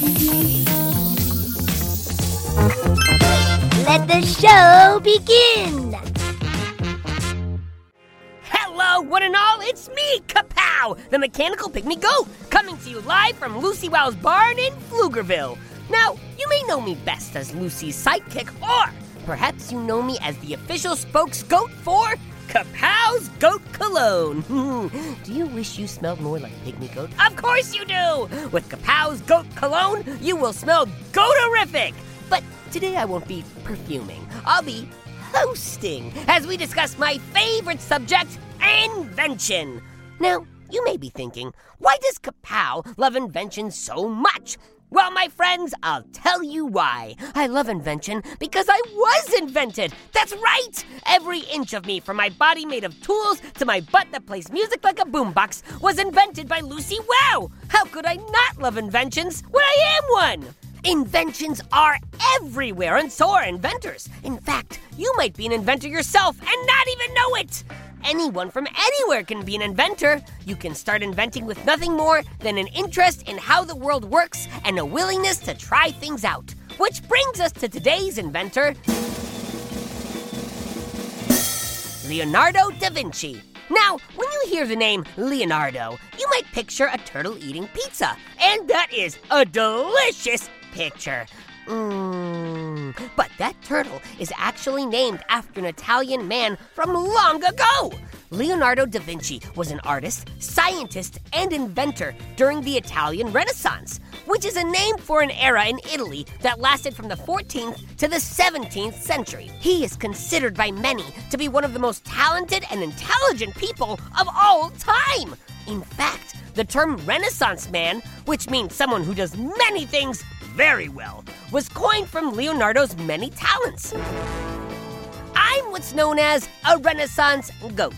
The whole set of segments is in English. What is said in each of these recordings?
Let the show begin! Hello, one and all, it's me, Kapow, the mechanical pygmy goat, coming to you live from Lucy Wow's barn in Pflugerville. Now, you may know me best as Lucy's sidekick, or perhaps you know me as the official spokes goat for Kapow's Goat Cologne. do you wish you smelled more like Pygmy Goat? Of course you do! With Kapow's Goat Cologne, you will smell goaterific! But today I won't be perfuming. I'll be hosting as we discuss my favorite subject, invention. Now, you may be thinking, why does Kapow love invention so much? Well, my friends, I'll tell you why. I love invention because I was invented. That's right! Every inch of me, from my body made of tools to my butt that plays music like a boombox, was invented by Lucy Wow! How could I not love inventions when I am one? Inventions are everywhere, and so are inventors. In fact, you might be an inventor yourself and not even know it. Anyone from anywhere can be an inventor. You can start inventing with nothing more than an interest in how the world works and a willingness to try things out. Which brings us to today's inventor Leonardo da Vinci. Now, when you hear the name Leonardo, you might picture a turtle eating pizza, and that is a delicious picture. Mmm. But that turtle is actually named after an Italian man from long ago. Leonardo da Vinci was an artist, scientist, and inventor during the Italian Renaissance, which is a name for an era in Italy that lasted from the 14th to the 17th century. He is considered by many to be one of the most talented and intelligent people of all time. In fact, the term Renaissance man, which means someone who does many things very well, was coined from Leonardo's many talents. I'm what's known as a Renaissance goat.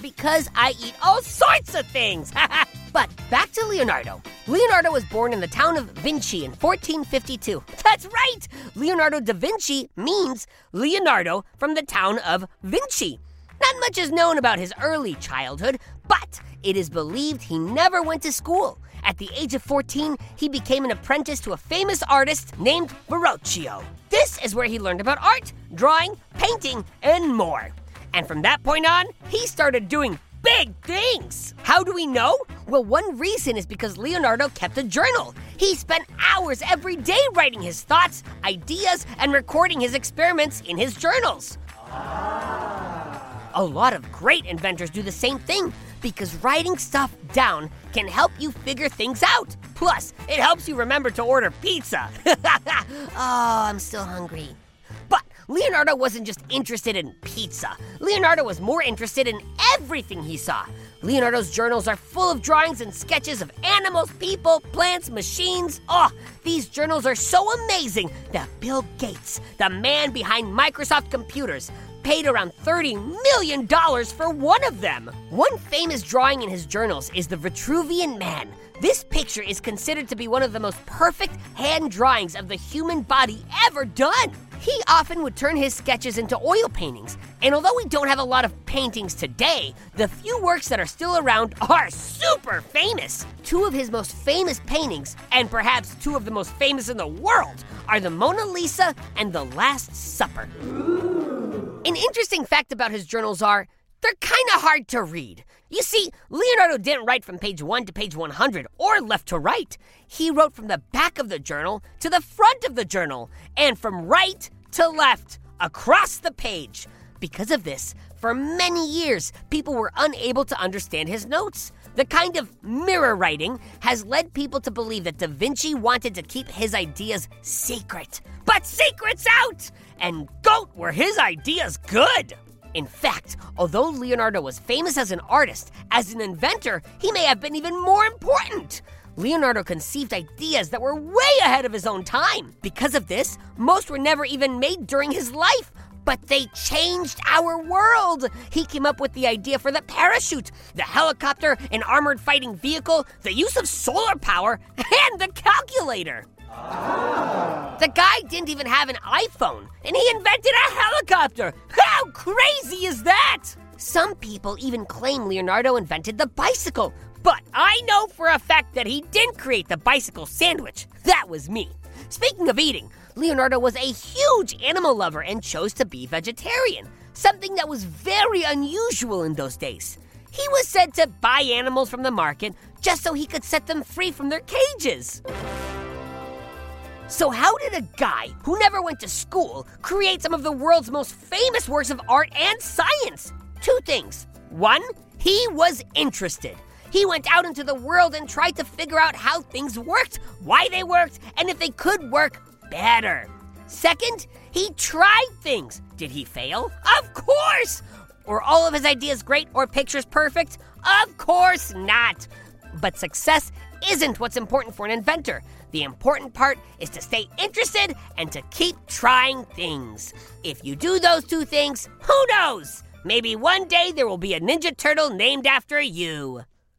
Because I eat all sorts of things. but back to Leonardo. Leonardo was born in the town of Vinci in 1452. That's right! Leonardo da Vinci means Leonardo from the town of Vinci. Not much is known about his early childhood, but it is believed he never went to school. At the age of 14, he became an apprentice to a famous artist named Verrocchio. This is where he learned about art, drawing, painting, and more. And from that point on, he started doing big things. How do we know? Well, one reason is because Leonardo kept a journal. He spent hours every day writing his thoughts, ideas, and recording his experiments in his journals. A lot of great inventors do the same thing. Because writing stuff down can help you figure things out. Plus, it helps you remember to order pizza. oh, I'm still hungry. But Leonardo wasn't just interested in pizza. Leonardo was more interested in everything he saw. Leonardo's journals are full of drawings and sketches of animals, people, plants, machines. Oh, these journals are so amazing that Bill Gates, the man behind Microsoft Computers, paid around $30 million for one of them. One famous drawing in his journals is the Vitruvian Man. This picture is considered to be one of the most perfect hand drawings of the human body ever done. He often would turn his sketches into oil paintings, and although we don't have a lot of paintings today, the few works that are still around are super famous. Two of his most famous paintings, and perhaps two of the most famous in the world, are the Mona Lisa and the Last Supper. An interesting fact about his journals are they're kind of hard to read. You see, Leonardo didn't write from page 1 to page 100 or left to right. He wrote from the back of the journal to the front of the journal and from right to left across the page. Because of this, for many years, people were unable to understand his notes. The kind of mirror writing has led people to believe that Da Vinci wanted to keep his ideas secret. But secret's out! And GOAT were his ideas good! In fact, although Leonardo was famous as an artist, as an inventor, he may have been even more important. Leonardo conceived ideas that were way ahead of his own time. Because of this, most were never even made during his life, but they changed our world. He came up with the idea for the parachute, the helicopter, an armored fighting vehicle, the use of solar power, and the calculator. The guy didn't even have an iPhone, and he invented a helicopter. How crazy is that? Some people even claim Leonardo invented the bicycle, but I know for a fact that he didn't create the bicycle sandwich. That was me. Speaking of eating, Leonardo was a huge animal lover and chose to be vegetarian, something that was very unusual in those days. He was said to buy animals from the market just so he could set them free from their cages. So, how did a guy who never went to school create some of the world's most famous works of art and science? Two things. One, he was interested. He went out into the world and tried to figure out how things worked, why they worked, and if they could work better. Second, he tried things. Did he fail? Of course! Were all of his ideas great or pictures perfect? Of course not! But success isn't what's important for an inventor. The important part is to stay interested and to keep trying things. If you do those two things, who knows? Maybe one day there will be a Ninja Turtle named after you.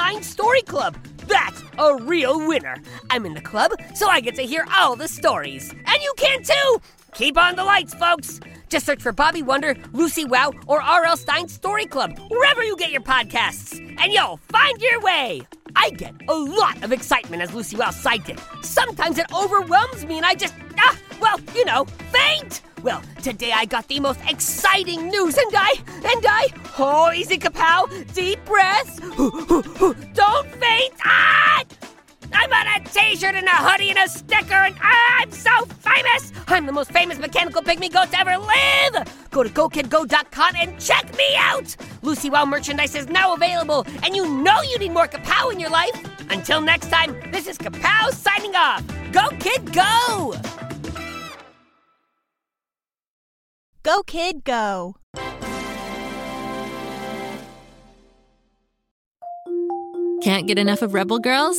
Stine Story Club. That's a real winner. I'm in the club, so I get to hear all the stories. And you can too! Keep on the lights, folks! Just search for Bobby Wonder, Lucy Wow, or R.L. Stine Story Club, wherever you get your podcasts, and you'll find your way! I get a lot of excitement as Lucy Wow's sidekick. Sometimes it overwhelms me and I just, ah, well, you know, faint! Well, today I got the most exciting news, and I, and I, oh, easy kapow, deep breaths, don't faint, ah! I'm on a t-shirt and a hoodie and a sticker, and I'm so famous! I'm the most famous mechanical pygmy goat to ever live! Go to GoKidGo.com and check me out! Lucy Wow merchandise is now available, and you know you need more kapow in your life! Until next time, this is Kapow signing off! Go Kid Go! Go, kid, go. Can't get enough of Rebel Girls?